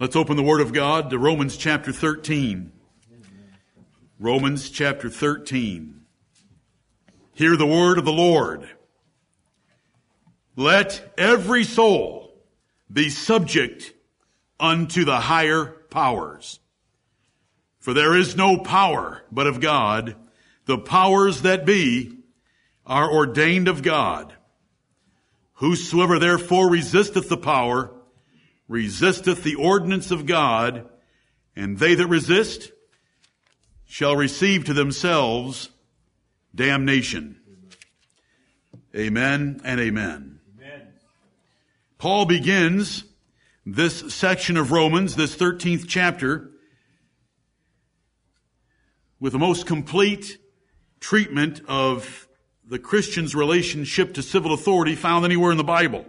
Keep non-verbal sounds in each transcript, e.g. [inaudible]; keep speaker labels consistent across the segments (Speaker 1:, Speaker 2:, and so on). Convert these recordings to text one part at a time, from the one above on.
Speaker 1: Let's open the Word of God to Romans chapter 13. Romans chapter 13. Hear the word of the Lord. Let every soul be subject unto the higher powers. For there is no power but of God. The powers that be are ordained of God. Whosoever therefore resisteth the power, resisteth the ordinance of God, and they that resist shall receive to themselves damnation. Amen and amen. amen. Paul begins this section of Romans, this 13th chapter, with the most complete treatment of the Christian's relationship to civil authority found anywhere in the Bible.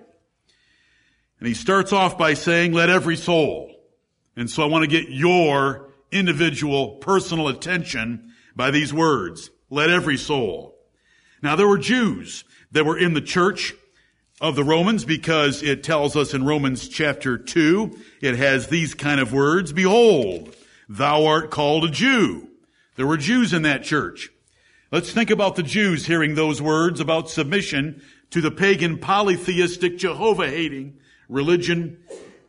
Speaker 1: And he starts off by saying, let every soul. And so I want to get your individual personal attention by these words. Let every soul. Now there were Jews that were in the church of the Romans because it tells us in Romans chapter 2, it has these kind of words, Behold, thou art called a Jew. There were Jews in that church. Let's think about the Jews hearing those words about submission to the pagan polytheistic Jehovah hating religion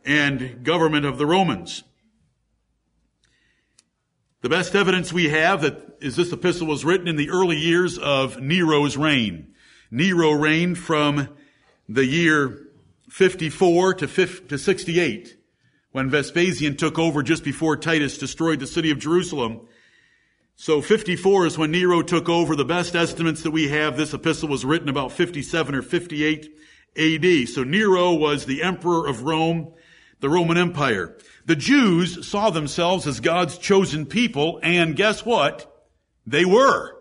Speaker 1: and government of the Romans. The best evidence we have that is this epistle was written in the early years of Nero's reign. Nero reigned from the year 54 to, 50, to 68 when Vespasian took over just before Titus destroyed the city of Jerusalem. So 54 is when Nero took over. The best estimates that we have, this epistle was written about 57 or 58 AD. So Nero was the emperor of Rome, the Roman Empire. The Jews saw themselves as God's chosen people, and guess what? They were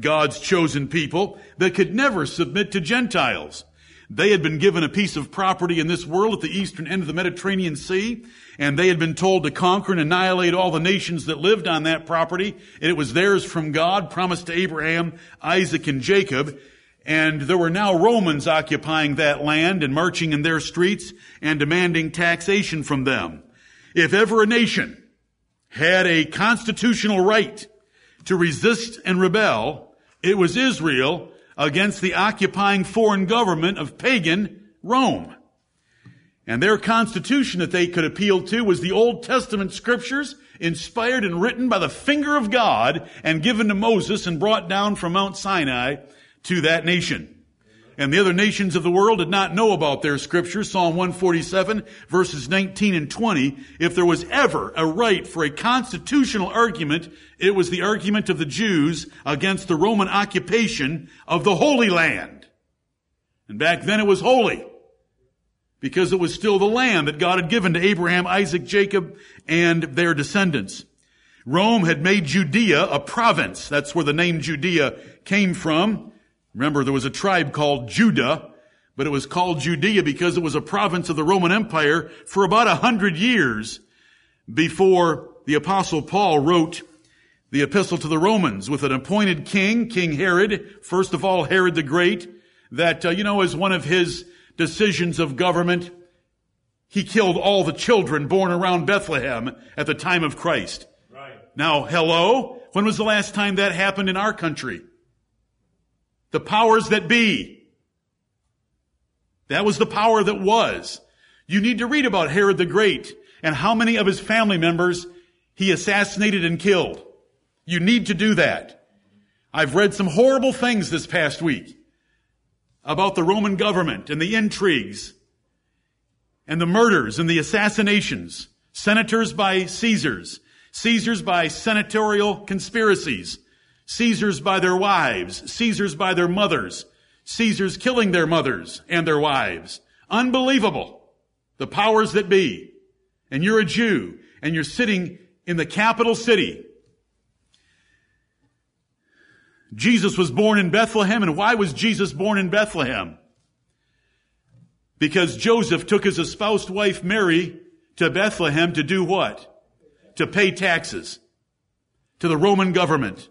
Speaker 1: God's chosen people that could never submit to Gentiles. They had been given a piece of property in this world at the eastern end of the Mediterranean Sea, and they had been told to conquer and annihilate all the nations that lived on that property. And it was theirs from God, promised to Abraham, Isaac, and Jacob. And there were now Romans occupying that land and marching in their streets and demanding taxation from them. If ever a nation had a constitutional right to resist and rebel, it was Israel against the occupying foreign government of pagan Rome. And their constitution that they could appeal to was the Old Testament scriptures inspired and written by the finger of God and given to Moses and brought down from Mount Sinai to that nation. And the other nations of the world did not know about their scriptures. Psalm 147 verses 19 and 20. If there was ever a right for a constitutional argument, it was the argument of the Jews against the Roman occupation of the Holy Land. And back then it was holy. Because it was still the land that God had given to Abraham, Isaac, Jacob, and their descendants. Rome had made Judea a province. That's where the name Judea came from. Remember, there was a tribe called Judah, but it was called Judea because it was a province of the Roman Empire for about a hundred years before the apostle Paul wrote the epistle to the Romans with an appointed king, King Herod, first of all Herod the Great, that, uh, you know, as one of his decisions of government, he killed all the children born around Bethlehem at the time of Christ. Right. Now, hello? When was the last time that happened in our country? The powers that be. That was the power that was. You need to read about Herod the Great and how many of his family members he assassinated and killed. You need to do that. I've read some horrible things this past week about the Roman government and the intrigues and the murders and the assassinations. Senators by Caesars. Caesars by senatorial conspiracies. Caesars by their wives, Caesars by their mothers, Caesars killing their mothers and their wives. Unbelievable. The powers that be. And you're a Jew and you're sitting in the capital city. Jesus was born in Bethlehem and why was Jesus born in Bethlehem? Because Joseph took his espoused wife Mary to Bethlehem to do what? To pay taxes to the Roman government.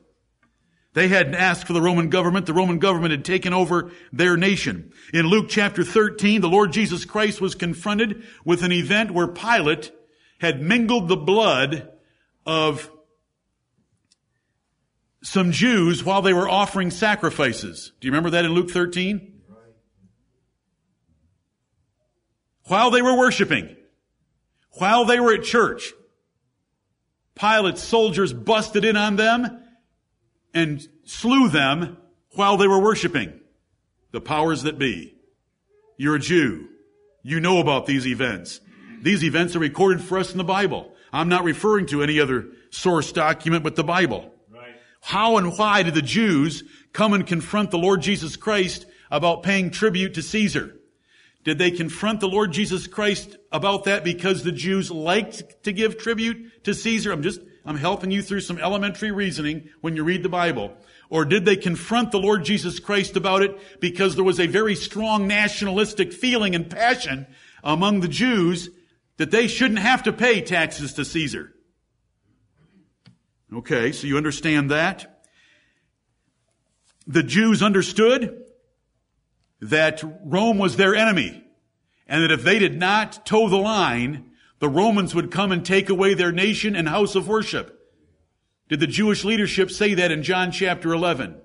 Speaker 1: They hadn't asked for the Roman government. The Roman government had taken over their nation. In Luke chapter 13, the Lord Jesus Christ was confronted with an event where Pilate had mingled the blood of some Jews while they were offering sacrifices. Do you remember that in Luke 13? While they were worshiping, while they were at church, Pilate's soldiers busted in on them and slew them while they were worshiping. The powers that be. You're a Jew. You know about these events. These events are recorded for us in the Bible. I'm not referring to any other source document but the Bible. Right. How and why did the Jews come and confront the Lord Jesus Christ about paying tribute to Caesar? Did they confront the Lord Jesus Christ about that because the Jews liked to give tribute to Caesar? I'm just, I'm helping you through some elementary reasoning when you read the Bible. Or did they confront the Lord Jesus Christ about it because there was a very strong nationalistic feeling and passion among the Jews that they shouldn't have to pay taxes to Caesar? Okay, so you understand that. The Jews understood that Rome was their enemy and that if they did not toe the line, the Romans would come and take away their nation and house of worship. Did the Jewish leadership say that in John chapter 11?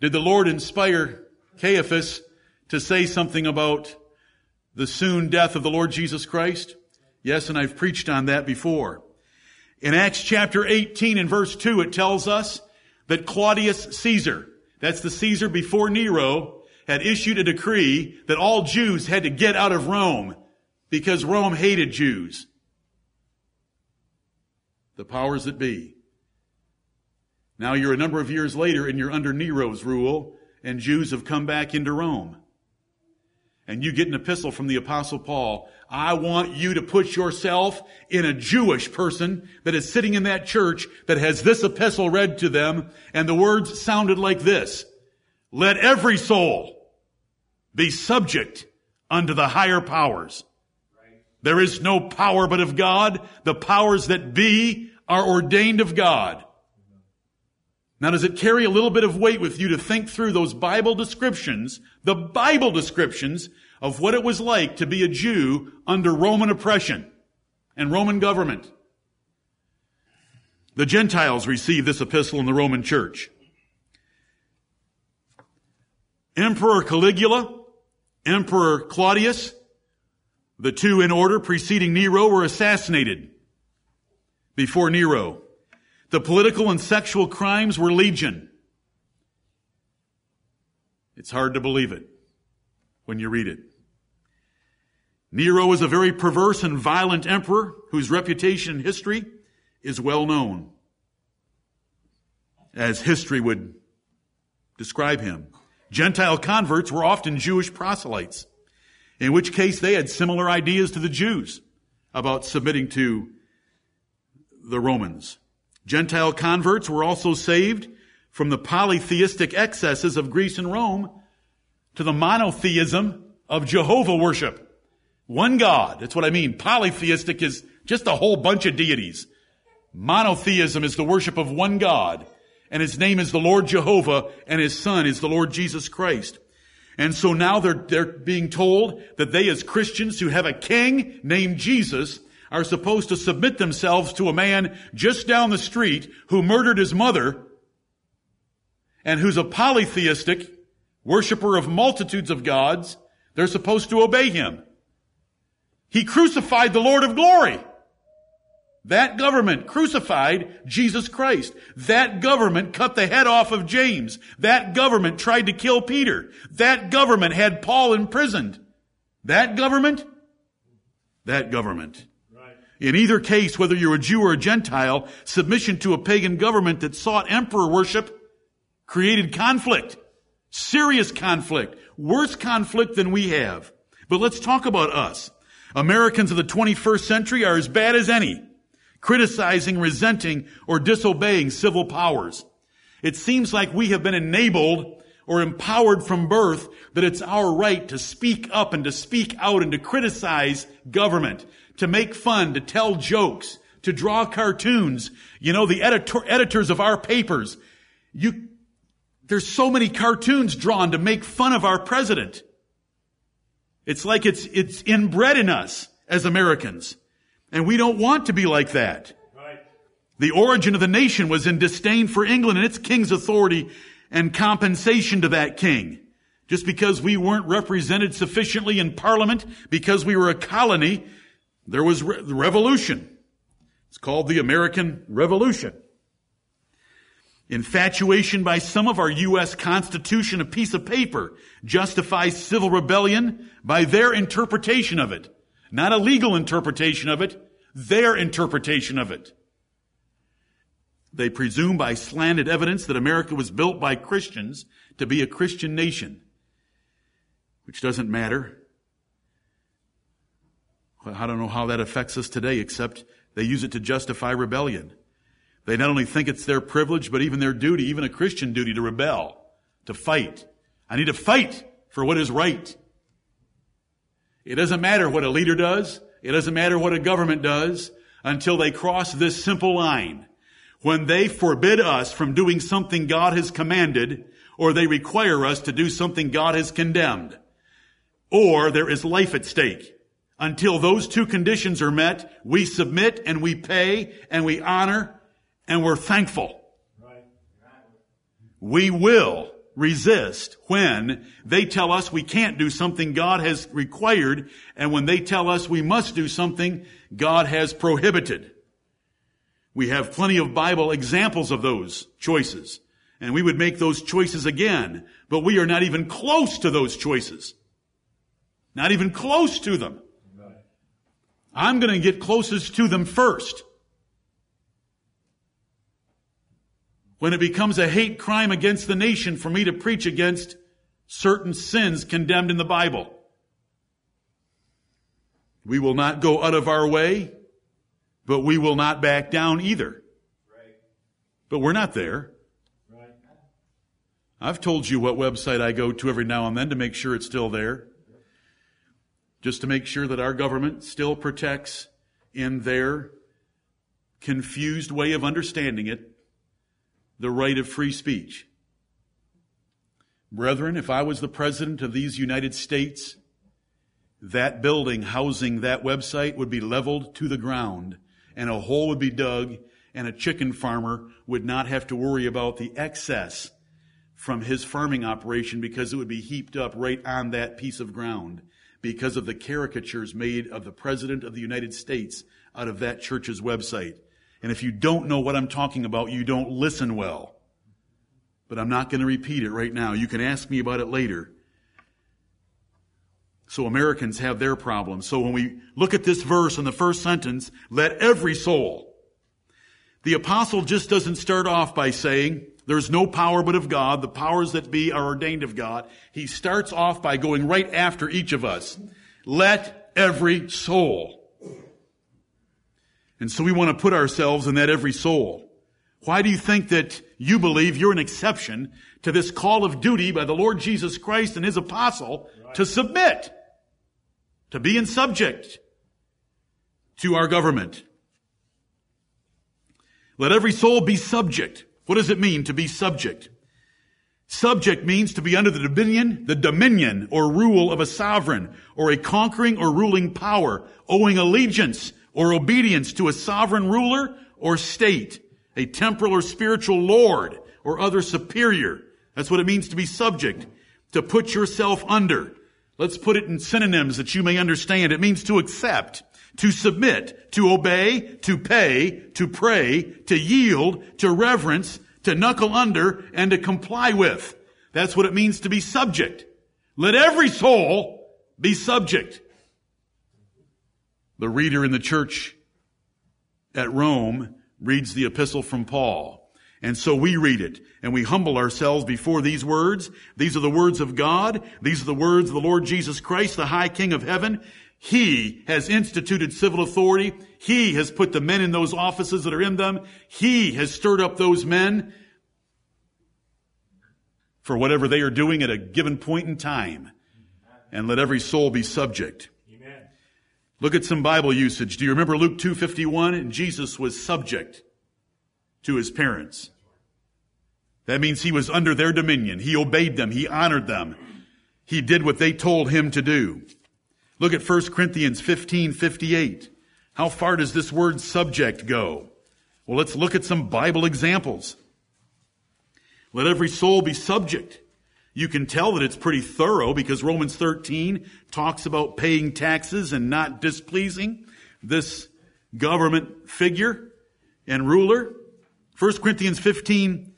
Speaker 1: Did the Lord inspire Caiaphas to say something about the soon death of the Lord Jesus Christ? Yes, and I've preached on that before. In Acts chapter 18 and verse 2, it tells us that Claudius Caesar, that's the Caesar before Nero, had issued a decree that all Jews had to get out of Rome because Rome hated Jews. The powers that be. Now you're a number of years later and you're under Nero's rule and Jews have come back into Rome. And you get an epistle from the apostle Paul. I want you to put yourself in a Jewish person that is sitting in that church that has this epistle read to them and the words sounded like this. Let every soul be subject unto the higher powers. There is no power but of God. The powers that be are ordained of God. Now, does it carry a little bit of weight with you to think through those Bible descriptions, the Bible descriptions of what it was like to be a Jew under Roman oppression and Roman government? The Gentiles received this epistle in the Roman church. Emperor Caligula, Emperor Claudius, the two in order preceding Nero were assassinated before Nero. The political and sexual crimes were legion. It's hard to believe it when you read it. Nero was a very perverse and violent emperor whose reputation in history is well known, as history would describe him. Gentile converts were often Jewish proselytes, in which case they had similar ideas to the Jews about submitting to the Romans. Gentile converts were also saved from the polytheistic excesses of Greece and Rome to the monotheism of Jehovah worship. One God. That's what I mean. Polytheistic is just a whole bunch of deities. Monotheism is the worship of one God and his name is the Lord Jehovah, and his son is the Lord Jesus Christ. And so now they're, they're being told that they as Christians who have a king named Jesus are supposed to submit themselves to a man just down the street who murdered his mother and who's a polytheistic worshiper of multitudes of gods. They're supposed to obey him. He crucified the Lord of glory. That government crucified Jesus Christ. That government cut the head off of James. That government tried to kill Peter. That government had Paul imprisoned. That government? That government. Right. In either case, whether you're a Jew or a Gentile, submission to a pagan government that sought emperor worship created conflict. Serious conflict. Worse conflict than we have. But let's talk about us. Americans of the 21st century are as bad as any criticizing, resenting, or disobeying civil powers. It seems like we have been enabled or empowered from birth that it's our right to speak up and to speak out and to criticize government, to make fun, to tell jokes, to draw cartoons. You know, the editor, editors of our papers, you, there's so many cartoons drawn to make fun of our president. It's like it's, it's inbred in us as Americans. And we don't want to be like that. The origin of the nation was in disdain for England and its king's authority and compensation to that king. Just because we weren't represented sufficiently in parliament, because we were a colony, there was re- revolution. It's called the American Revolution. Infatuation by some of our U.S. Constitution, a piece of paper, justifies civil rebellion by their interpretation of it. Not a legal interpretation of it, their interpretation of it. They presume by slanted evidence that America was built by Christians to be a Christian nation, which doesn't matter. I don't know how that affects us today, except they use it to justify rebellion. They not only think it's their privilege, but even their duty, even a Christian duty to rebel, to fight. I need to fight for what is right. It doesn't matter what a leader does. It doesn't matter what a government does until they cross this simple line. When they forbid us from doing something God has commanded, or they require us to do something God has condemned, or there is life at stake. Until those two conditions are met, we submit and we pay and we honor and we're thankful.
Speaker 2: Right.
Speaker 1: We will resist when they tell us we can't do something God has required and when they tell us we must do something God has prohibited. We have plenty of Bible examples of those choices and we would make those choices again, but we are not even close to those choices. Not even close to them. I'm going to get closest to them first. When it becomes a hate crime against the nation for me to preach against certain sins condemned in the Bible. We will not go out of our way, but we will not back down either.
Speaker 2: Right.
Speaker 1: But we're not there.
Speaker 2: Right.
Speaker 1: I've told you what website I go to every now and then to make sure it's still there. Just to make sure that our government still protects in their confused way of understanding it the right of free speech. Brethren, if I was the president of these United States, that building housing that website would be leveled to the ground and a hole would be dug and a chicken farmer would not have to worry about the excess from his farming operation because it would be heaped up right on that piece of ground because of the caricatures made of the President of the United States out of that church's website. And if you don't know what I'm talking about, you don't listen well. But I'm not going to repeat it right now. You can ask me about it later. So Americans have their problems. So when we look at this verse in the first sentence, let every soul, the apostle just doesn't start off by saying, there's no power but of God. The powers that be are ordained of God. He starts off by going right after each of us. Let every soul. And so we want to put ourselves in that every soul. Why do you think that you believe you're an exception to this call of duty by the Lord Jesus Christ and His apostle right. to submit, to be in subject to our government? Let every soul be subject. What does it mean to be subject? Subject means to be under the dominion, the dominion or rule of a sovereign or a conquering or ruling power, owing allegiance or obedience to a sovereign ruler or state, a temporal or spiritual lord or other superior. That's what it means to be subject, to put yourself under. Let's put it in synonyms that you may understand. It means to accept, to submit, to obey, to pay, to pray, to yield, to reverence, to knuckle under, and to comply with. That's what it means to be subject. Let every soul be subject the reader in the church at Rome reads the epistle from Paul. And so we read it and we humble ourselves before these words. These are the words of God. These are the words of the Lord Jesus Christ, the high King of heaven. He has instituted civil authority. He has put the men in those offices that are in them. He has stirred up those men for whatever they are doing at a given point in time. And let every soul be subject. Look at some Bible usage. Do you remember Luke 2:51? And Jesus was subject to his parents. That means he was under their dominion. He obeyed them. He honored them. He did what they told him to do. Look at 1 Corinthians 15:58. How far does this word subject go? Well, let's look at some Bible examples. Let every soul be subject. You can tell that it's pretty thorough because Romans 13 talks about paying taxes and not displeasing this government figure and ruler. 1 Corinthians 15,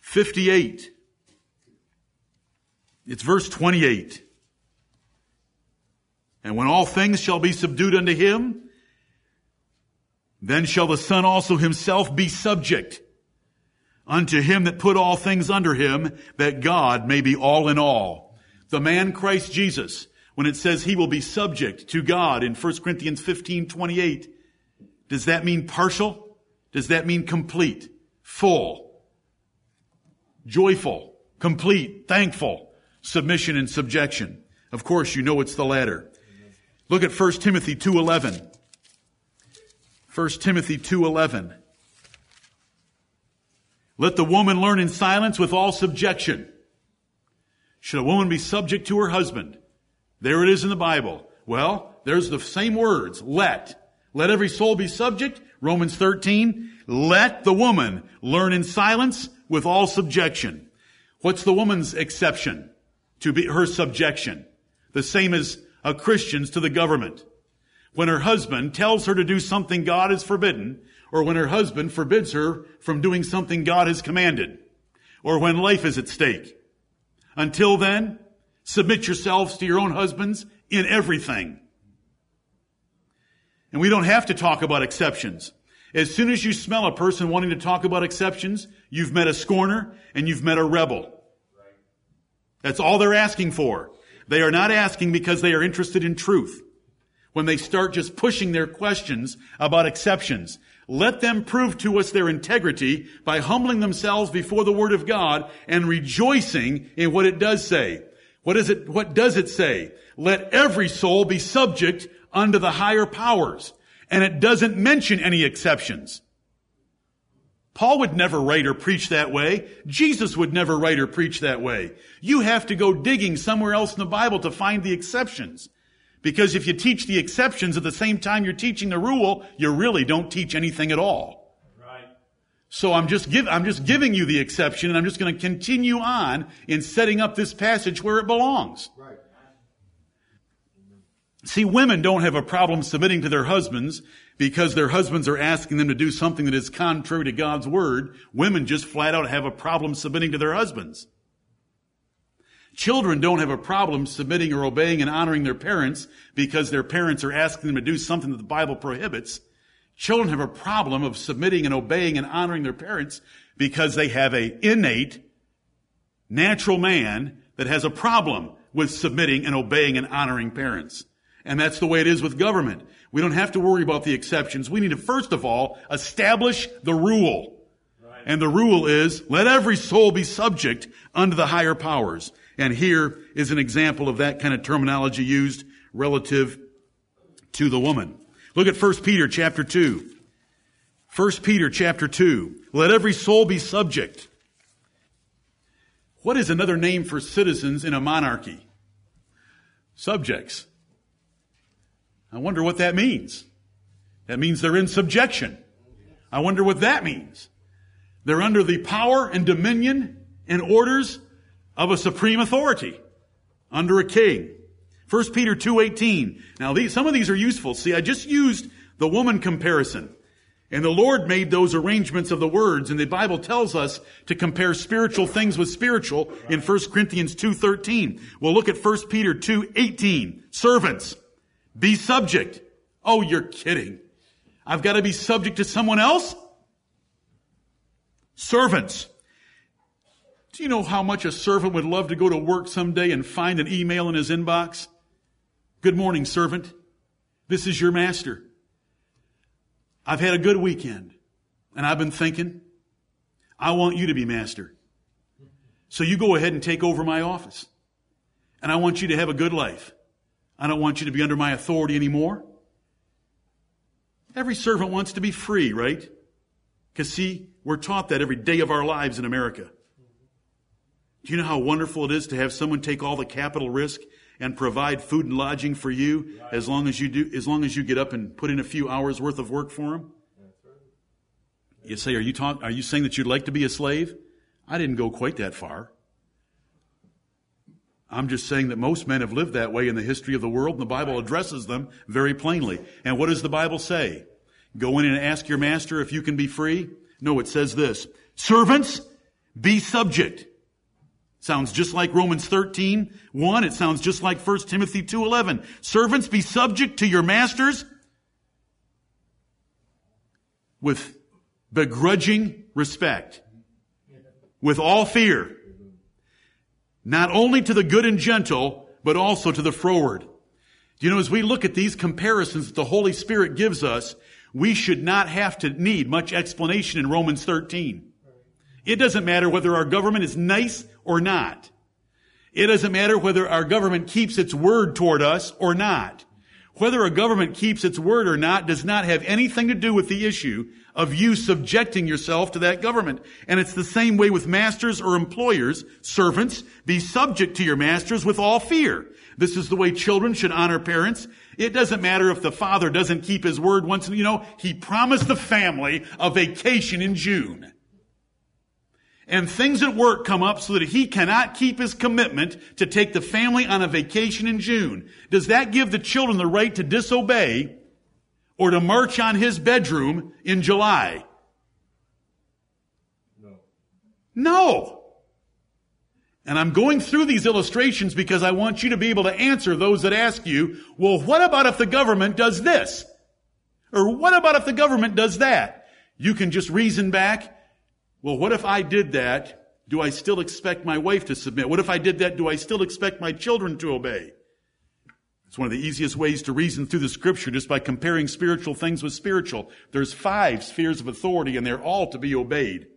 Speaker 1: 58. It's verse 28. And when all things shall be subdued unto him, then shall the Son also himself be subject unto him that put all things under him, that God may be all in all. The man Christ Jesus, when it says he will be subject to God in 1 Corinthians 15, 28, does that mean partial? Does that mean complete? Full? Joyful? Complete? Thankful? Submission and subjection? Of course, you know it's the latter. Look at 1 Timothy 2.11. 1 Timothy 2.11. Let the woman learn in silence with all subjection. Should a woman be subject to her husband? There it is in the Bible. Well, there's the same words. Let. Let every soul be subject. Romans 13. Let the woman learn in silence with all subjection. What's the woman's exception to be her subjection? The same as a Christian's to the government. When her husband tells her to do something God has forbidden, or when her husband forbids her from doing something God has commanded, or when life is at stake. Until then, submit yourselves to your own husbands in everything. And we don't have to talk about exceptions. As soon as you smell a person wanting to talk about exceptions, you've met a scorner and you've met a rebel. That's all they're asking for. They are not asking because they are interested in truth. When they start just pushing their questions about exceptions, let them prove to us their integrity by humbling themselves before the Word of God and rejoicing in what it does say. What is it, what does it say? Let every soul be subject unto the higher powers. And it doesn't mention any exceptions. Paul would never write or preach that way. Jesus would never write or preach that way. You have to go digging somewhere else in the Bible to find the exceptions. Because if you teach the exceptions at the same time you're teaching the rule, you really don't teach anything at all. Right. So I'm just give, I'm just giving you the exception and I'm just going to continue on in setting up this passage where it belongs. Right. See, women don't have a problem submitting to their husbands because their husbands are asking them to do something that is contrary to God's word. Women just flat out have a problem submitting to their husbands. Children don't have a problem submitting or obeying and honoring their parents because their parents are asking them to do something that the Bible prohibits. Children have a problem of submitting and obeying and honoring their parents because they have a innate, natural man that has a problem with submitting and obeying and honoring parents. And that's the way it is with government. We don't have to worry about the exceptions. We need to first of all establish the rule. Right. And the rule is, let every soul be subject unto the higher powers. And here is an example of that kind of terminology used relative to the woman. Look at 1 Peter chapter 2. 1 Peter chapter 2. Let every soul be subject. What is another name for citizens in a monarchy? Subjects. I wonder what that means. That means they're in subjection. I wonder what that means. They're under the power and dominion and orders of a supreme authority under a king. 1 Peter 2.18. Now these, some of these are useful. See, I just used the woman comparison. And the Lord made those arrangements of the words, and the Bible tells us to compare spiritual things with spiritual in 1 Corinthians 2.13. Well, look at 1 Peter 2.18. Servants, be subject. Oh, you're kidding. I've got to be subject to someone else? Servants, do you know how much a servant would love to go to work someday and find an email in his inbox? Good morning, servant. This is your master. I've had a good weekend and I've been thinking, I want you to be master. So you go ahead and take over my office. And I want you to have a good life. I don't want you to be under my authority anymore. Every servant wants to be free, right? Because see, we're taught that every day of our lives in America. Do you know how wonderful it is to have someone take all the capital risk and provide food and lodging for you as long as you do, as long as you get up and put in a few hours worth of work for them? You say, are you talk, are you saying that you'd like to be a slave? I didn't go quite that far. I'm just saying that most men have lived that way in the history of the world, and the Bible addresses them very plainly. And what does the Bible say? Go in and ask your master if you can be free? No, it says this. Servants, be subject. Sounds just like Romans 13, 1. It sounds just like 1 Timothy 2, 11. Servants, be subject to your masters with begrudging respect, with all fear, not only to the good and gentle, but also to the froward. You know, as we look at these comparisons that the Holy Spirit gives us, we should not have to need much explanation in Romans 13. It doesn't matter whether our government is nice or not. It doesn't matter whether our government keeps its word toward us or not. Whether a government keeps its word or not does not have anything to do with the issue of you subjecting yourself to that government. And it's the same way with masters or employers. Servants, be subject to your masters with all fear. This is the way children should honor parents. It doesn't matter if the father doesn't keep his word once, you know, he promised the family a vacation in June. And things at work come up so that he cannot keep his commitment to take the family on a vacation in June. Does that give the children the right to disobey or to march on his bedroom in July? No. No. And I'm going through these illustrations because I want you to be able to answer those that ask you, well, what about if the government does this? Or what about if the government does that? You can just reason back. Well, what if I did that? Do I still expect my wife to submit? What if I did that? Do I still expect my children to obey? It's one of the easiest ways to reason through the scripture just by comparing spiritual things with spiritual. There's five spheres of authority and they're all to be obeyed.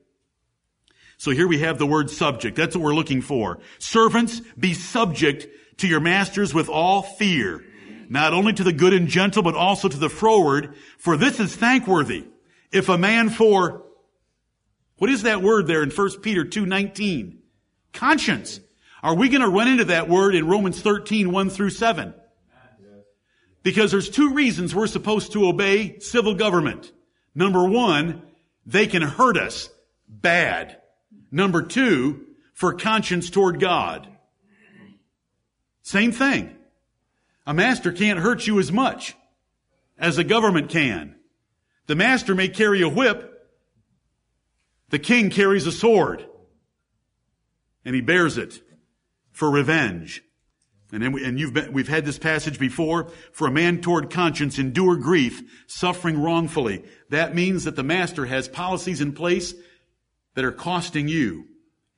Speaker 1: So here we have the word subject. That's what we're looking for. Servants, be subject to your masters with all fear, not only to the good and gentle, but also to the froward, for this is thankworthy. If a man for, what is that word there in 1 Peter 2.19? Conscience. Are we going to run into that word in Romans 13, 1 through 7? Because there's two reasons we're supposed to obey civil government. Number one, they can hurt us bad. Number two, for conscience toward God. Same thing. A master can't hurt you as much as a government can. The master may carry a whip. The king carries a sword. And he bears it for revenge. And, then we, and you've been, we've had this passage before. For a man toward conscience endure grief, suffering wrongfully. That means that the master has policies in place that are costing you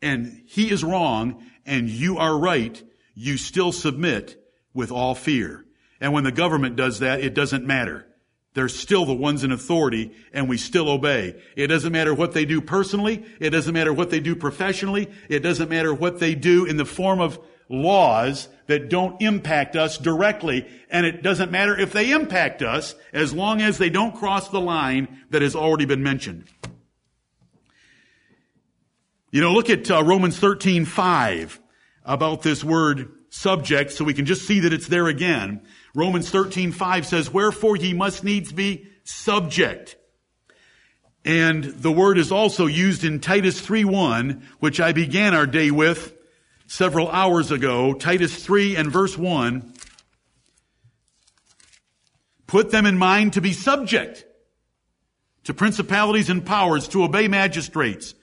Speaker 1: and he is wrong and you are right, you still submit with all fear. And when the government does that, it doesn't matter. They're still the ones in authority and we still obey. It doesn't matter what they do personally. It doesn't matter what they do professionally. It doesn't matter what they do in the form of laws that don't impact us directly. And it doesn't matter if they impact us as long as they don't cross the line that has already been mentioned. You know, look at uh, Romans 13, 5 about this word subject so we can just see that it's there again. Romans 13, 5 says, wherefore ye must needs be subject. And the word is also used in Titus 3, 1, which I began our day with several hours ago. Titus 3 and verse 1. Put them in mind to be subject to principalities and powers, to obey magistrates,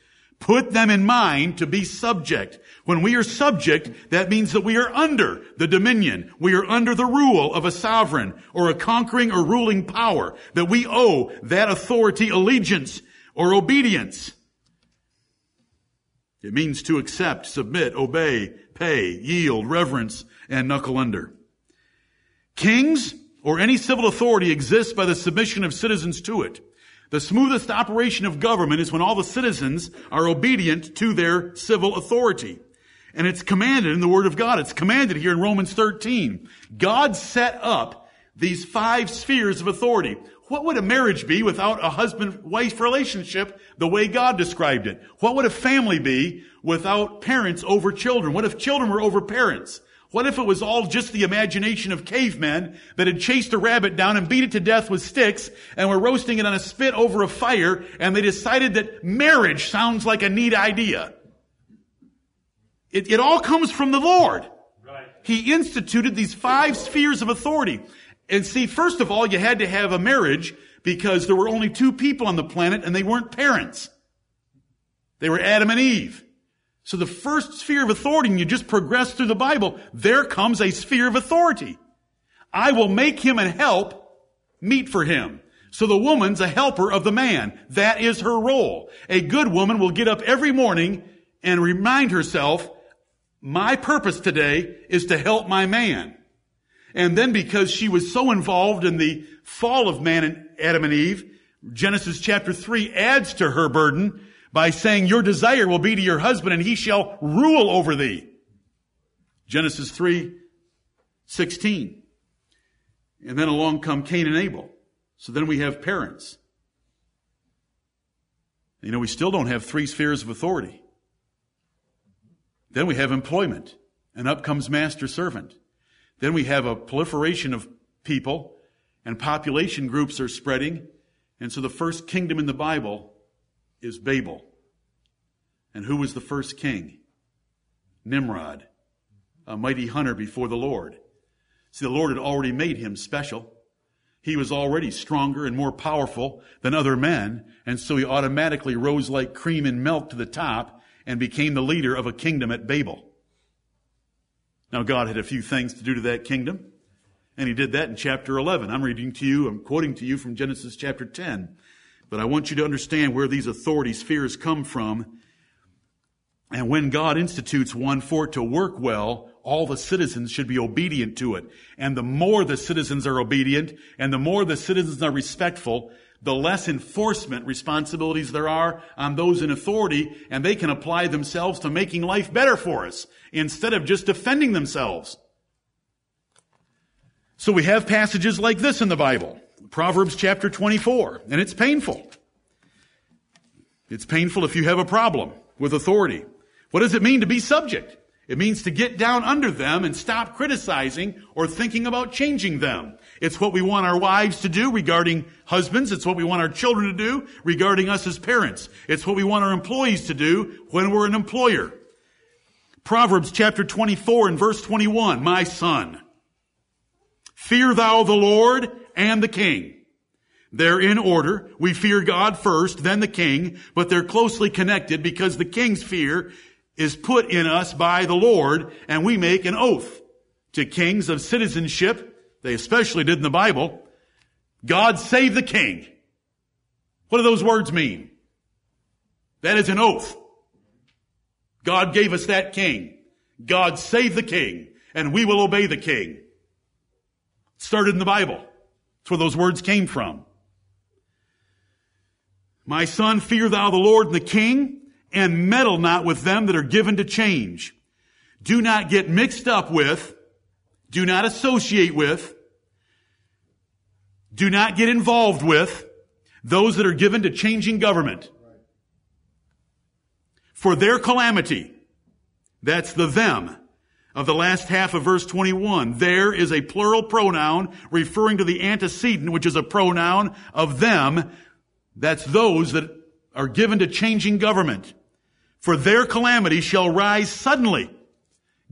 Speaker 1: Put them in mind to be subject. When we are subject, that means that we are under the dominion. We are under the rule of a sovereign or a conquering or ruling power. That we owe that authority allegiance or obedience. It means to accept, submit, obey, pay, yield, reverence, and knuckle under. Kings or any civil authority exists by the submission of citizens to it. The smoothest operation of government is when all the citizens are obedient to their civil authority. And it's commanded in the Word of God. It's commanded here in Romans 13. God set up these five spheres of authority. What would a marriage be without a husband-wife relationship the way God described it? What would a family be without parents over children? What if children were over parents? What if it was all just the imagination of cavemen that had chased a rabbit down and beat it to death with sticks and were roasting it on a spit over a fire and they decided that marriage sounds like a neat idea? It, it all comes from the Lord. Right. He instituted these five spheres of authority. And see, first of all, you had to have a marriage because there were only two people on the planet and they weren't parents. They were Adam and Eve. So the first sphere of authority, and you just progress through the Bible, there comes a sphere of authority. I will make him and help meet for him. So the woman's a helper of the man. That is her role. A good woman will get up every morning and remind herself, my purpose today is to help my man. And then because she was so involved in the fall of man and Adam and Eve, Genesis chapter 3 adds to her burden by saying, Your desire will be to your husband, and he shall rule over thee. Genesis 3 16. And then along come Cain and Abel. So then we have parents. You know, we still don't have three spheres of authority. Then we have employment, and up comes master servant. Then we have a proliferation of people, and population groups are spreading. And so the first kingdom in the Bible is Babel. And who was the first king? Nimrod, a mighty hunter before the Lord. See, the Lord had already made him special. He was already stronger and more powerful than other men, and so he automatically rose like cream in milk to the top and became the leader of a kingdom at Babel. Now, God had a few things to do to that kingdom, and he did that in chapter 11. I'm reading to you, I'm quoting to you from Genesis chapter 10. But I want you to understand where these authorities' fears come from. And when God institutes one for it to work well, all the citizens should be obedient to it. And the more the citizens are obedient and the more the citizens are respectful, the less enforcement responsibilities there are on those in authority and they can apply themselves to making life better for us instead of just defending themselves. So we have passages like this in the Bible. Proverbs chapter 24, and it's painful. It's painful if you have a problem with authority. What does it mean to be subject? It means to get down under them and stop criticizing or thinking about changing them. It's what we want our wives to do regarding husbands. It's what we want our children to do regarding us as parents. It's what we want our employees to do when we're an employer. Proverbs chapter 24 and verse 21, my son, fear thou the Lord and the king. They're in order. We fear God first, then the king, but they're closely connected because the king's fear is put in us by the Lord and we make an oath to kings of citizenship. They especially did in the Bible. God save the king. What do those words mean? That is an oath. God gave us that king. God save the king and we will obey the king. started in the Bible. That's where those words came from. My son, fear thou the Lord and the king, and meddle not with them that are given to change. Do not get mixed up with, do not associate with, do not get involved with those that are given to changing government. For their calamity, that's the them of the last half of verse 21. There is a plural pronoun referring to the antecedent, which is a pronoun of them that's those that are given to changing government. For their calamity shall rise suddenly.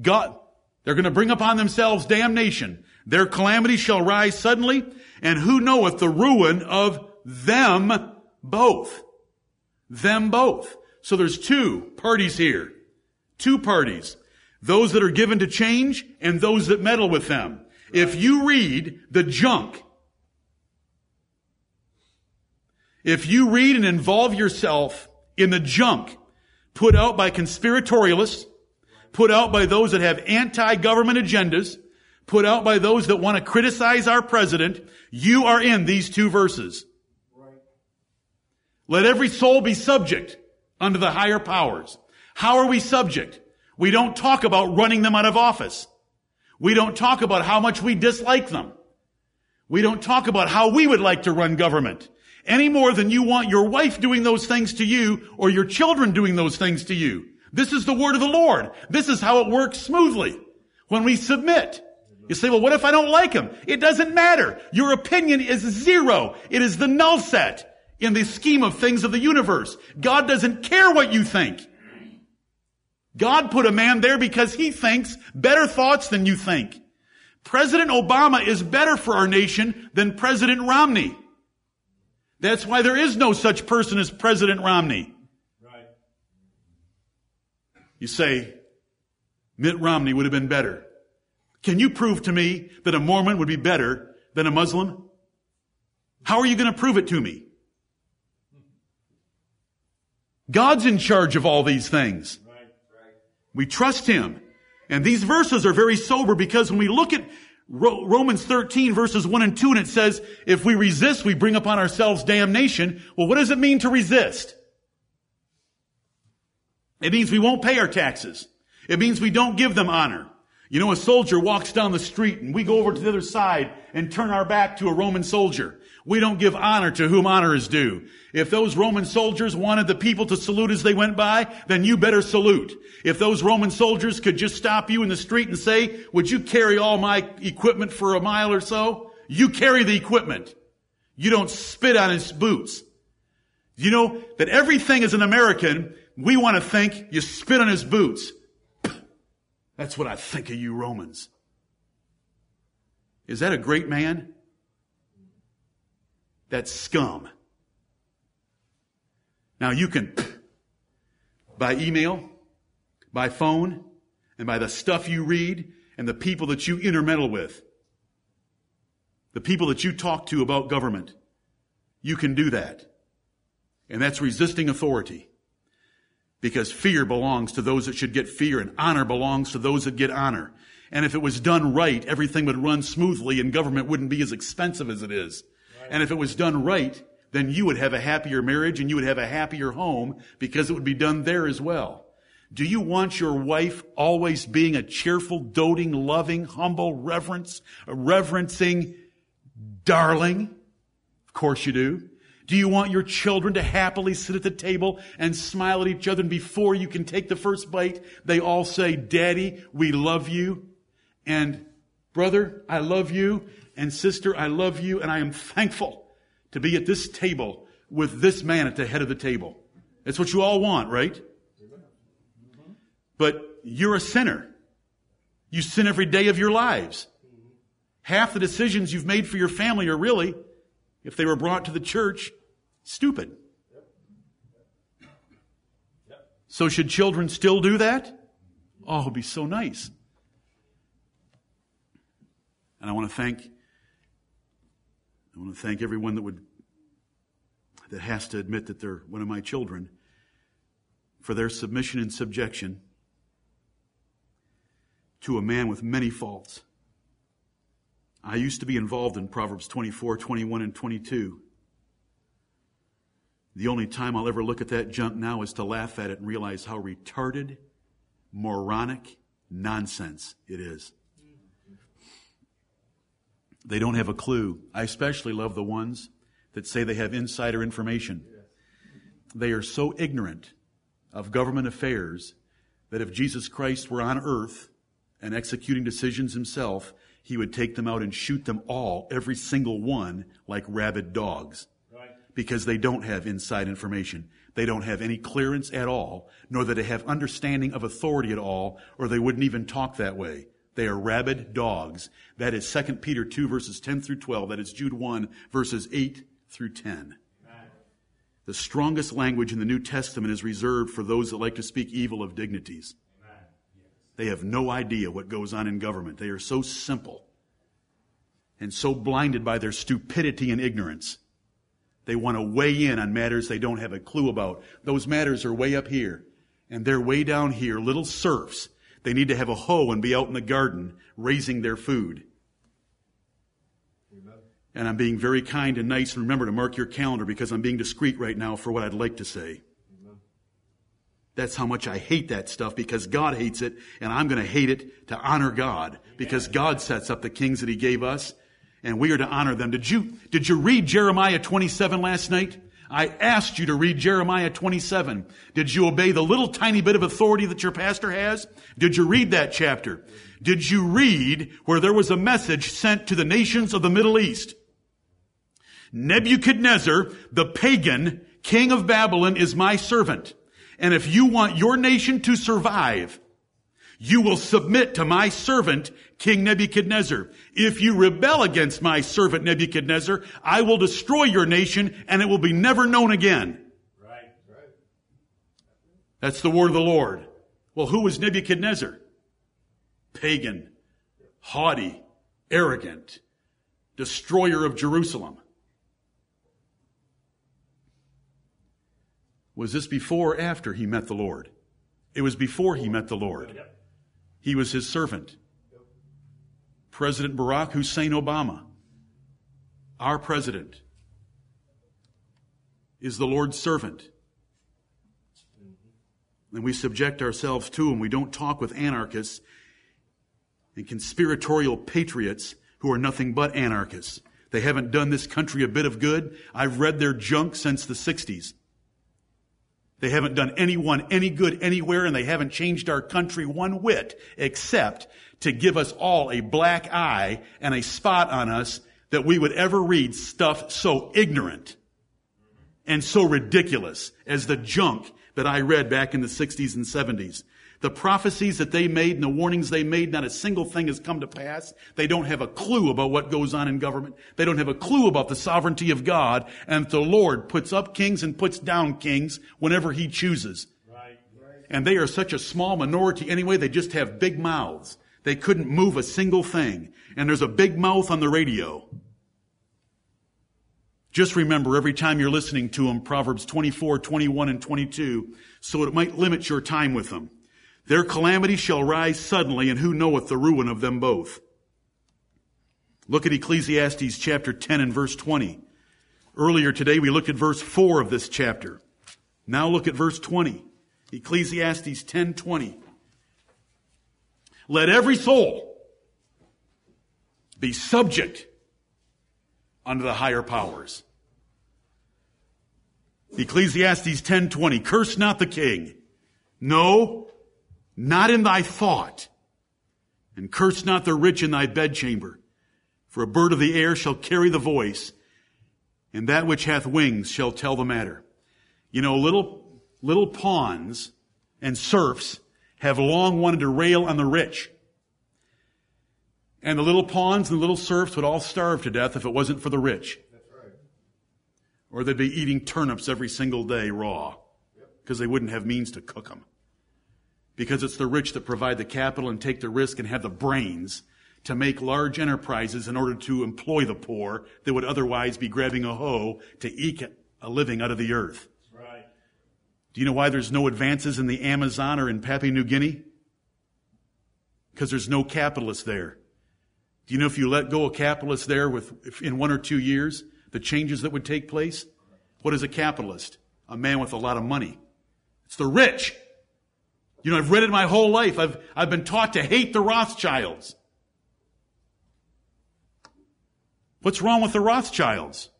Speaker 1: God, they're going to bring upon themselves damnation. Their calamity shall rise suddenly, and who knoweth the ruin of them both? Them both. So there's two parties here. Two parties. Those that are given to change and those that meddle with them. If you read the junk If you read and involve yourself in the junk put out by conspiratorialists, put out by those that have anti-government agendas, put out by those that want to criticize our president, you are in these two verses. Let every soul be subject unto the higher powers. How are we subject? We don't talk about running them out of office. We don't talk about how much we dislike them. We don't talk about how we would like to run government any more than you want your wife doing those things to you or your children doing those things to you. This is the word of the Lord. This is how it works smoothly. When we submit. You say, well, what if I don't like him? It doesn't matter. Your opinion is zero. It is the null set in the scheme of things of the universe. God doesn't care what you think. God put a man there because he thinks better thoughts than you think. President Obama is better for our nation than President Romney. That's why there is no such person as President Romney. Right. You say, Mitt Romney would have been better. Can you prove to me that a Mormon would be better than a Muslim? How are you going to prove it to me? God's in charge of all these things. We trust Him. And these verses are very sober because when we look at Romans 13 verses 1 and 2 and it says, if we resist, we bring upon ourselves damnation. Well, what does it mean to resist? It means we won't pay our taxes. It means we don't give them honor. You know, a soldier walks down the street and we go over to the other side and turn our back to a Roman soldier. We don't give honor to whom honor is due. If those Roman soldiers wanted the people to salute as they went by, then you better salute. If those Roman soldiers could just stop you in the street and say, would you carry all my equipment for a mile or so? You carry the equipment. You don't spit on his boots. You know that everything as an American, we want to think you spit on his boots. That's what I think of you Romans. Is that a great man? That's scum. Now you can, [clears throat] by email, by phone, and by the stuff you read, and the people that you intermeddle with, the people that you talk to about government, you can do that. And that's resisting authority. Because fear belongs to those that should get fear and honor belongs to those that get honor. And if it was done right, everything would run smoothly and government wouldn't be as expensive as it is. And if it was done right, then you would have a happier marriage and you would have a happier home because it would be done there as well. Do you want your wife always being a cheerful, doting, loving, humble, reverence, reverencing darling? Of course you do. Do you want your children to happily sit at the table and smile at each other and before you can take the first bite, they all say, Daddy, we love you. And brother, I love you. And sister, I love you. And I am thankful to be at this table with this man at the head of the table. That's what you all want, right? But you're a sinner. You sin every day of your lives. Half the decisions you've made for your family are really, if they were brought to the church, stupid. So should children still do that? Oh, it'd be so nice. And I want to thank I want to thank everyone that would that has to admit that they're one of my children for their submission and subjection to a man with many faults. I used to be involved in Proverbs 24, 21, and 22. The only time I'll ever look at that junk now is to laugh at it and realize how retarded, moronic nonsense it is. They don't have a clue. I especially love the ones that say they have insider information. They are so ignorant of government affairs that if Jesus Christ were on earth and executing decisions himself, he would take them out and shoot them all, every single one, like rabid dogs because they don't have inside information. They don't have any clearance at all, nor that they have understanding of authority at all, or they wouldn't even talk that way. They are rabid dogs. That is 2 Peter 2 verses 10 through 12. That is Jude 1 verses 8 through 10. The strongest language in the New Testament is reserved for those that like to speak evil of dignities. They have no idea what goes on in government. They are so simple and so blinded by their stupidity and ignorance they want to weigh in on matters they don't have a clue about. Those matters are way up here. And they're way down here, little serfs. They need to have a hoe and be out in the garden raising their food. Amen. And I'm being very kind and nice and remember to mark your calendar because I'm being discreet right now for what I'd like to say. Amen. That's how much I hate that stuff because God hates it and I'm going to hate it to honor God because God sets up the kings that he gave us and we are to honor them. Did you, did you read Jeremiah 27 last night? I asked you to read Jeremiah 27. Did you obey the little tiny bit of authority that your pastor has? Did you read that chapter? Did you read where there was a message sent to the nations of the Middle East? Nebuchadnezzar, the pagan king of Babylon, is my servant. And if you want your nation to survive, you will submit to my servant, King Nebuchadnezzar. If you rebel against my servant Nebuchadnezzar, I will destroy your nation and it will be never known again. Right, right. That's the word of the Lord. Well, who was Nebuchadnezzar? Pagan, haughty, arrogant, destroyer of Jerusalem. Was this before or after he met the Lord? It was before he met the Lord. He was his servant. President Barack Hussein Obama, our president, is the Lord's servant. And we subject ourselves to him. We don't talk with anarchists and conspiratorial patriots who are nothing but anarchists. They haven't done this country a bit of good. I've read their junk since the 60s. They haven't done anyone any good anywhere and they haven't changed our country one whit except to give us all a black eye and a spot on us that we would ever read stuff so ignorant and so ridiculous as the junk that I read back in the 60s and 70s. The prophecies that they made and the warnings they made, not a single thing has come to pass. They don't have a clue about what goes on in government. They don't have a clue about the sovereignty of God and the Lord puts up kings and puts down kings whenever he chooses. Right. And they are such a small minority anyway, they just have big mouths. They couldn't move a single thing. And there's a big mouth on the radio. Just remember every time you're listening to them, Proverbs 24, 21, and 22, so it might limit your time with them. Their calamity shall rise suddenly, and who knoweth the ruin of them both? Look at Ecclesiastes chapter 10 and verse 20. Earlier today we looked at verse 4 of this chapter. Now look at verse 20. Ecclesiastes 10:20. Let every soul be subject unto the higher powers. Ecclesiastes 10:20. Curse not the king. No, not in thy thought. And curse not the rich in thy bedchamber. For a bird of the air shall carry the voice, and that which hath wings shall tell the matter. You know, little, little pawns and serfs have long wanted to rail on the rich. And the little pawns and the little serfs would all starve to death if it wasn't for the rich. Right. Or they'd be eating turnips every single day raw because they wouldn't have means to cook them because it's the rich that provide the capital and take the risk and have the brains to make large enterprises in order to employ the poor that would otherwise be grabbing a hoe to eke a living out of the earth. Do you know why there's no advances in the Amazon or in Papua New Guinea? Because there's no capitalists there. Do you know if you let go of capitalists there with, in one or two years, the changes that would take place? What is a capitalist? A man with a lot of money. It's the rich you know, I've read it my whole life. I've, I've been taught to hate the Rothschilds. What's wrong with the Rothschilds?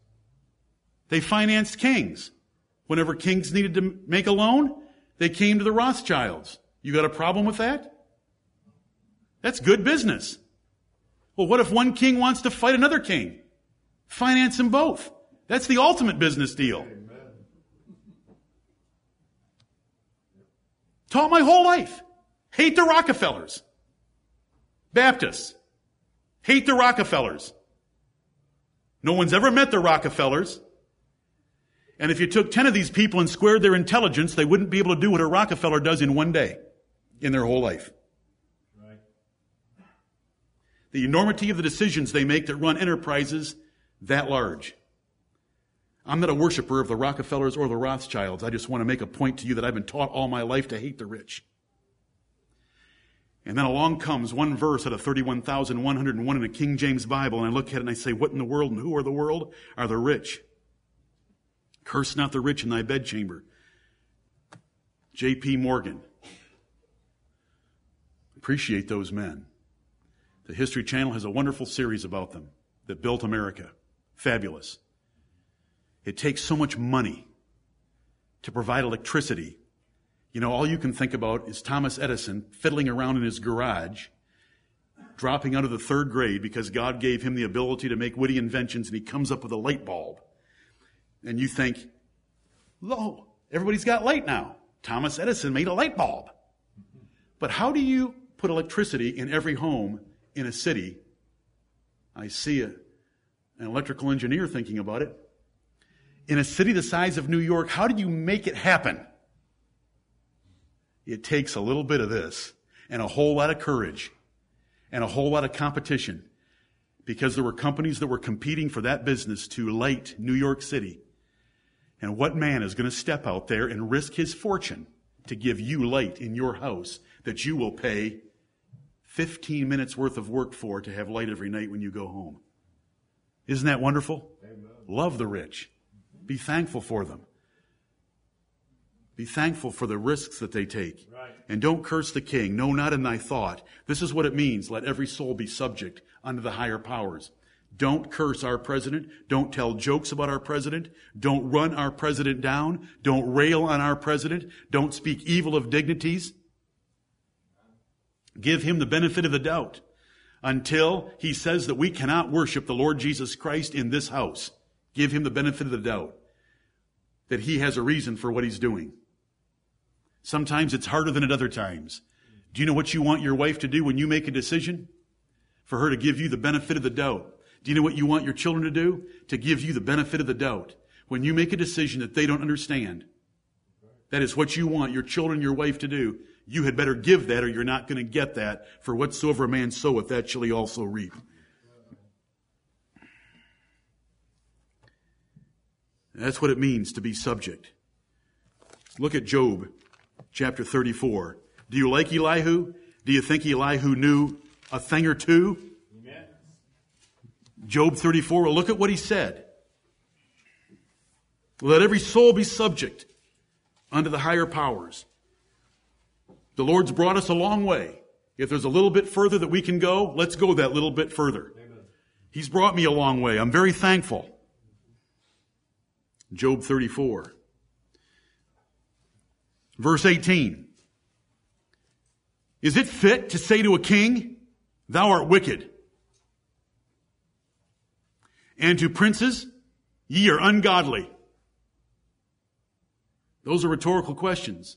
Speaker 1: They financed kings. Whenever kings needed to make a loan, they came to the Rothschilds. You got a problem with that? That's good business. Well, what if one king wants to fight another king? Finance them both. That's the ultimate business deal. Taught my whole life. Hate the Rockefellers. Baptists. Hate the Rockefellers. No one's ever met the Rockefellers. And if you took 10 of these people and squared their intelligence, they wouldn't be able to do what a Rockefeller does in one day in their whole life. Right. The enormity of the decisions they make that run enterprises that large. I'm not a worshiper of the Rockefellers or the Rothschilds. I just want to make a point to you that I've been taught all my life to hate the rich. And then along comes one verse out of 31,101 in a King James Bible, and I look at it and I say, What in the world and who are the world? Are the rich. Curse not the rich in thy bedchamber. J.P. Morgan. Appreciate those men. The History Channel has a wonderful series about them that built America. Fabulous. It takes so much money to provide electricity. You know, all you can think about is Thomas Edison fiddling around in his garage, dropping out of the third grade because God gave him the ability to make witty inventions and he comes up with a light bulb. And you think, lo, everybody's got light now. Thomas Edison made a light bulb. But how do you put electricity in every home in a city? I see a, an electrical engineer thinking about it. In a city the size of New York, how did you make it happen? It takes a little bit of this and a whole lot of courage and a whole lot of competition because there were companies that were competing for that business to light New York City. And what man is going to step out there and risk his fortune to give you light in your house that you will pay 15 minutes worth of work for to have light every night when you go home? Isn't that wonderful? Amen. Love the rich. Be thankful for them. Be thankful for the risks that they take. Right. And don't curse the king. No, not in thy thought. This is what it means. Let every soul be subject unto the higher powers. Don't curse our president. Don't tell jokes about our president. Don't run our president down. Don't rail on our president. Don't speak evil of dignities. Give him the benefit of the doubt until he says that we cannot worship the Lord Jesus Christ in this house. Give him the benefit of the doubt that he has a reason for what he's doing. Sometimes it's harder than at other times. Do you know what you want your wife to do when you make a decision? For her to give you the benefit of the doubt. Do you know what you want your children to do? To give you the benefit of the doubt. When you make a decision that they don't understand, that is what you want your children, your wife to do. You had better give that or you're not going to get that. For whatsoever a man soweth, that shall he also reap. That's what it means to be subject. Look at Job chapter 34. Do you like Elihu? Do you think Elihu knew a thing or two? Job 34, well, look at what he said. Let every soul be subject unto the higher powers. The Lord's brought us a long way. If there's a little bit further that we can go, let's go that little bit further. Amen. He's brought me a long way. I'm very thankful. Job 34. Verse 18. Is it fit to say to a king, thou art wicked? And to princes, ye are ungodly. Those are rhetorical questions.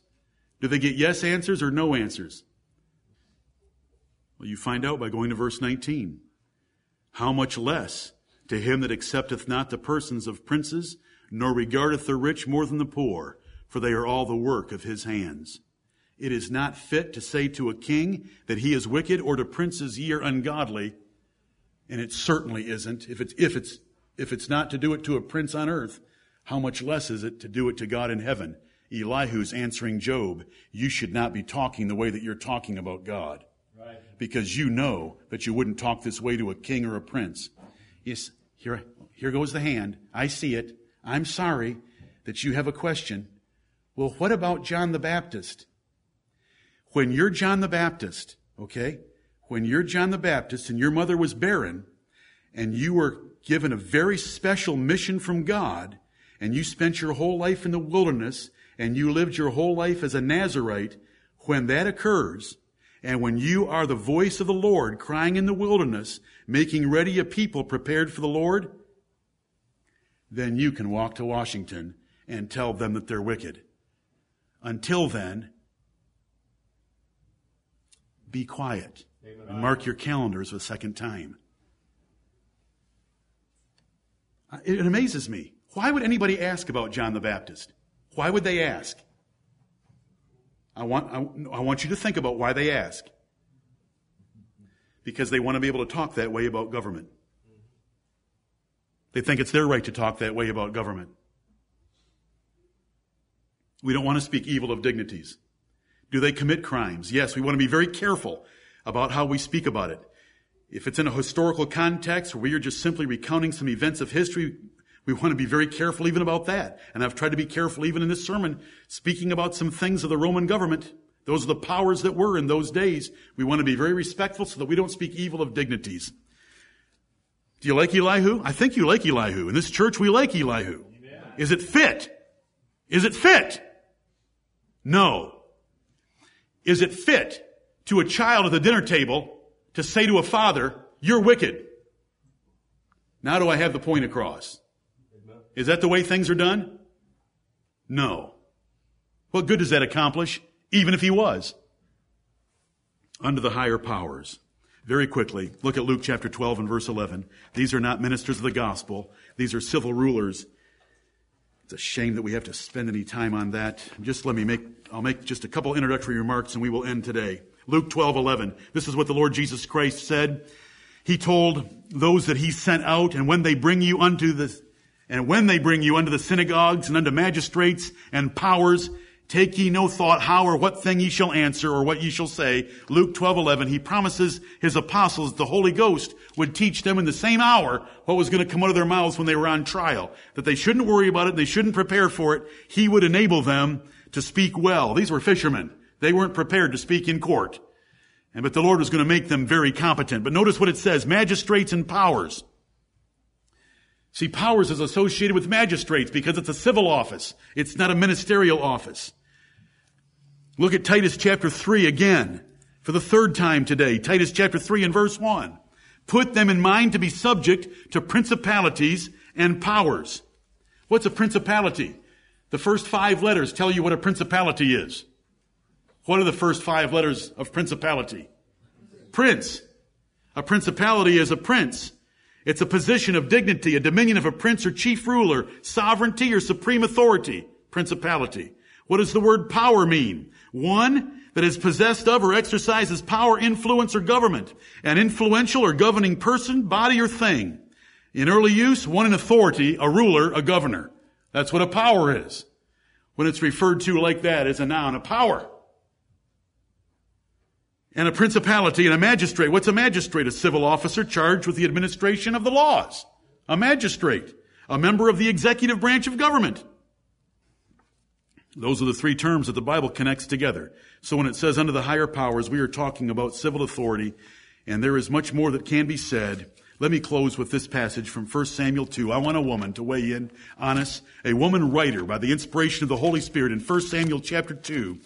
Speaker 1: Do they get yes answers or no answers? Well, you find out by going to verse 19. How much less to him that accepteth not the persons of princes, nor regardeth the rich more than the poor, for they are all the work of his hands. It is not fit to say to a king that he is wicked or to princes ye are ungodly. And it certainly isn't. If it's, if it's, if it's not to do it to a prince on earth, how much less is it to do it to God in heaven? Elihu's answering Job, you should not be talking the way that you're talking about God. Right. Because you know that you wouldn't talk this way to a king or a prince. Yes, here, here goes the hand. I see it. I'm sorry that you have a question. Well, what about John the Baptist? When you're John the Baptist, okay, when you're John the Baptist and your mother was barren and you were given a very special mission from God and you spent your whole life in the wilderness and you lived your whole life as a Nazarite, when that occurs, and when you are the voice of the Lord crying in the wilderness, making ready a people prepared for the Lord, then you can walk to Washington and tell them that they're wicked. Until then, be quiet. And mark your calendars a second time. Uh, it amazes me. Why would anybody ask about John the Baptist? Why would they ask? I want, I, I want you to think about why they ask. Because they want to be able to talk that way about government. They think it's their right to talk that way about government. We don't want to speak evil of dignities. Do they commit crimes? Yes, we want to be very careful about how we speak about it. If it's in a historical context where we are just simply recounting some events of history, we want to be very careful even about that. And I've tried to be careful even in this sermon, speaking about some things of the Roman government. Those are the powers that were in those days. We want to be very respectful so that we don't speak evil of dignities. Do you like Elihu? I think you like Elihu. In this church, we like Elihu. Amen. Is it fit? Is it fit? No. Is it fit to a child at the dinner table to say to a father, you're wicked? Now do I have the point across? Is that the way things are done? No. What good does that accomplish? Even if he was. Under the higher powers. Very quickly, look at Luke chapter 12 and verse 11. These are not ministers of the gospel. These are civil rulers. It's a shame that we have to spend any time on that. Just let me make, I'll make just a couple introductory remarks and we will end today. Luke 12, 11. This is what the Lord Jesus Christ said. He told those that he sent out, and when they bring you unto the, and when they bring you unto the synagogues and unto magistrates and powers, Take ye no thought how or what thing ye shall answer or what ye shall say. Luke 12, 11. He promises his apostles the Holy Ghost would teach them in the same hour what was going to come out of their mouths when they were on trial. That they shouldn't worry about it. They shouldn't prepare for it. He would enable them to speak well. These were fishermen. They weren't prepared to speak in court. And but the Lord was going to make them very competent. But notice what it says. Magistrates and powers. See, powers is associated with magistrates because it's a civil office. It's not a ministerial office. Look at Titus chapter 3 again for the third time today. Titus chapter 3 and verse 1. Put them in mind to be subject to principalities and powers. What's a principality? The first five letters tell you what a principality is. What are the first five letters of principality? Prince. A principality is a prince. It's a position of dignity, a dominion of a prince or chief ruler, sovereignty or supreme authority, principality. What does the word power mean? One that is possessed of or exercises power, influence, or government. An influential or governing person, body, or thing. In early use, one in authority, a ruler, a governor. That's what a power is. When it's referred to like that as a noun, a power. And a principality and a magistrate. What's a magistrate? A civil officer charged with the administration of the laws. A magistrate. A member of the executive branch of government. Those are the three terms that the Bible connects together. So when it says under the higher powers, we are talking about civil authority, and there is much more that can be said. Let me close with this passage from 1 Samuel 2. I want a woman to weigh in on us, a woman writer by the inspiration of the Holy Spirit in 1 Samuel chapter 2.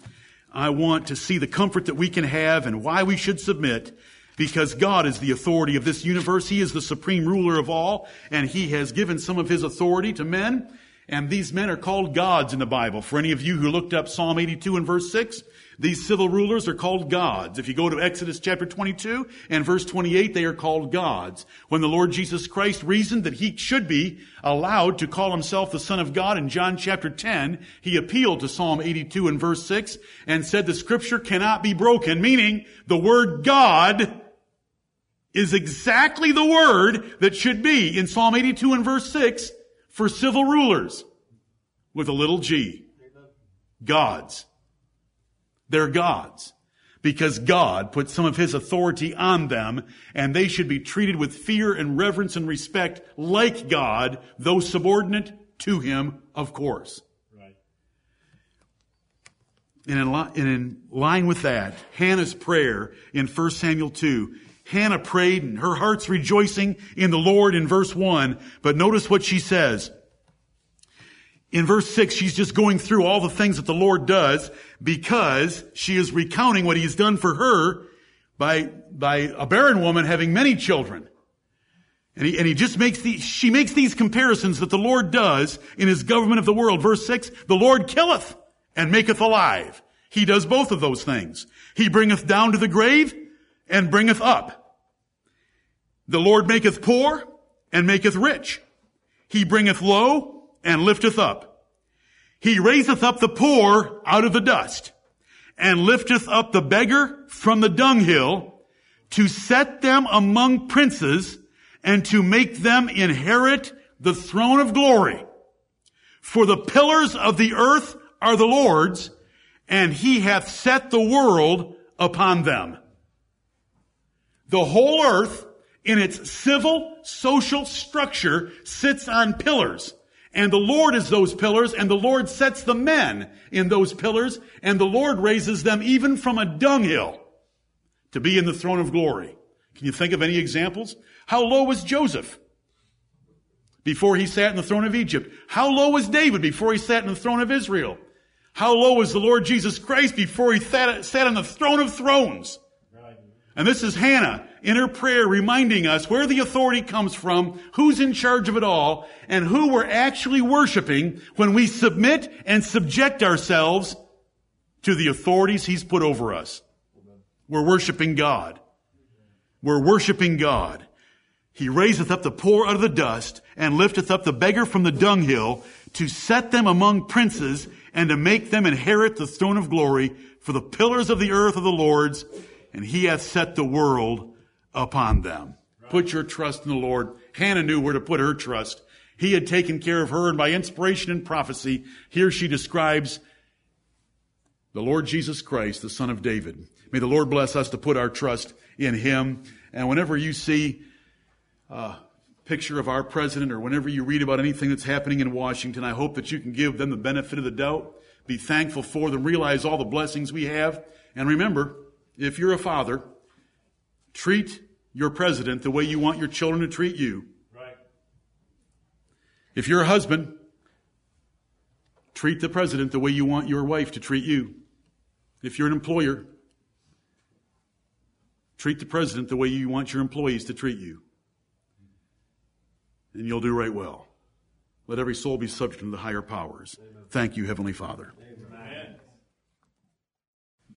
Speaker 1: I want to see the comfort that we can have and why we should submit because God is the authority of this universe. He is the supreme ruler of all, and He has given some of His authority to men and these men are called gods in the Bible. For any of you who looked up Psalm 82 and verse 6, these civil rulers are called gods. If you go to Exodus chapter 22 and verse 28, they are called gods. When the Lord Jesus Christ reasoned that he should be allowed to call himself the Son of God in John chapter 10, he appealed to Psalm 82 and verse 6 and said the scripture cannot be broken, meaning the word God is exactly the word that should be in Psalm 82 and verse 6 for civil rulers with a little g. Gods. They're gods. Because God put some of His authority on them, and they should be treated with fear and reverence and respect like God, though subordinate to Him, of course. Right. And in, li- and in line with that, Hannah's prayer in 1 Samuel 2 Hannah prayed and her heart's rejoicing in the Lord in verse 1. But notice what she says. In verse 6, she's just going through all the things that the Lord does because she is recounting what he's done for her by, by a barren woman having many children. And he, and he just makes the, she makes these comparisons that the Lord does in his government of the world. Verse 6, the Lord killeth and maketh alive. He does both of those things. He bringeth down to the grave and bringeth up. The Lord maketh poor and maketh rich. He bringeth low and lifteth up. He raiseth up the poor out of the dust and lifteth up the beggar from the dunghill to set them among princes and to make them inherit the throne of glory. For the pillars of the earth are the Lord's and he hath set the world upon them. The whole earth in its civil, social structure sits on pillars. And the Lord is those pillars, and the Lord sets the men in those pillars, and the Lord raises them even from a dunghill to be in the throne of glory. Can you think of any examples? How low was Joseph? before he sat in the throne of Egypt? How low was David before he sat in the throne of Israel? How low was the Lord Jesus Christ before he sat, on the throne of thrones? And this is Hannah in her prayer reminding us where the authority comes from, who's in charge of it all, and who we're actually worshiping when we submit and subject ourselves to the authorities he's put over us. We're worshiping God. We're worshiping God. He raiseth up the poor out of the dust and lifteth up the beggar from the dunghill to set them among princes and to make them inherit the throne of glory for the pillars of the earth of the Lord's and he hath set the world upon them. Put your trust in the Lord. Hannah knew where to put her trust. He had taken care of her and by inspiration and prophecy, here she describes the Lord Jesus Christ, the son of David. May the Lord bless us to put our trust in him. And whenever you see a picture of our president or whenever you read about anything that's happening in Washington, I hope that you can give them the benefit of the doubt, be thankful for them, realize all the blessings we have, and remember, if you're a father, treat your president the way you want your children to treat you. Right. If you're a husband, treat the president the way you want your wife to treat you. If you're an employer, treat the president the way you want your employees to treat you. And you'll do right well. Let every soul be subject to the higher powers. Amen. Thank you, Heavenly Father.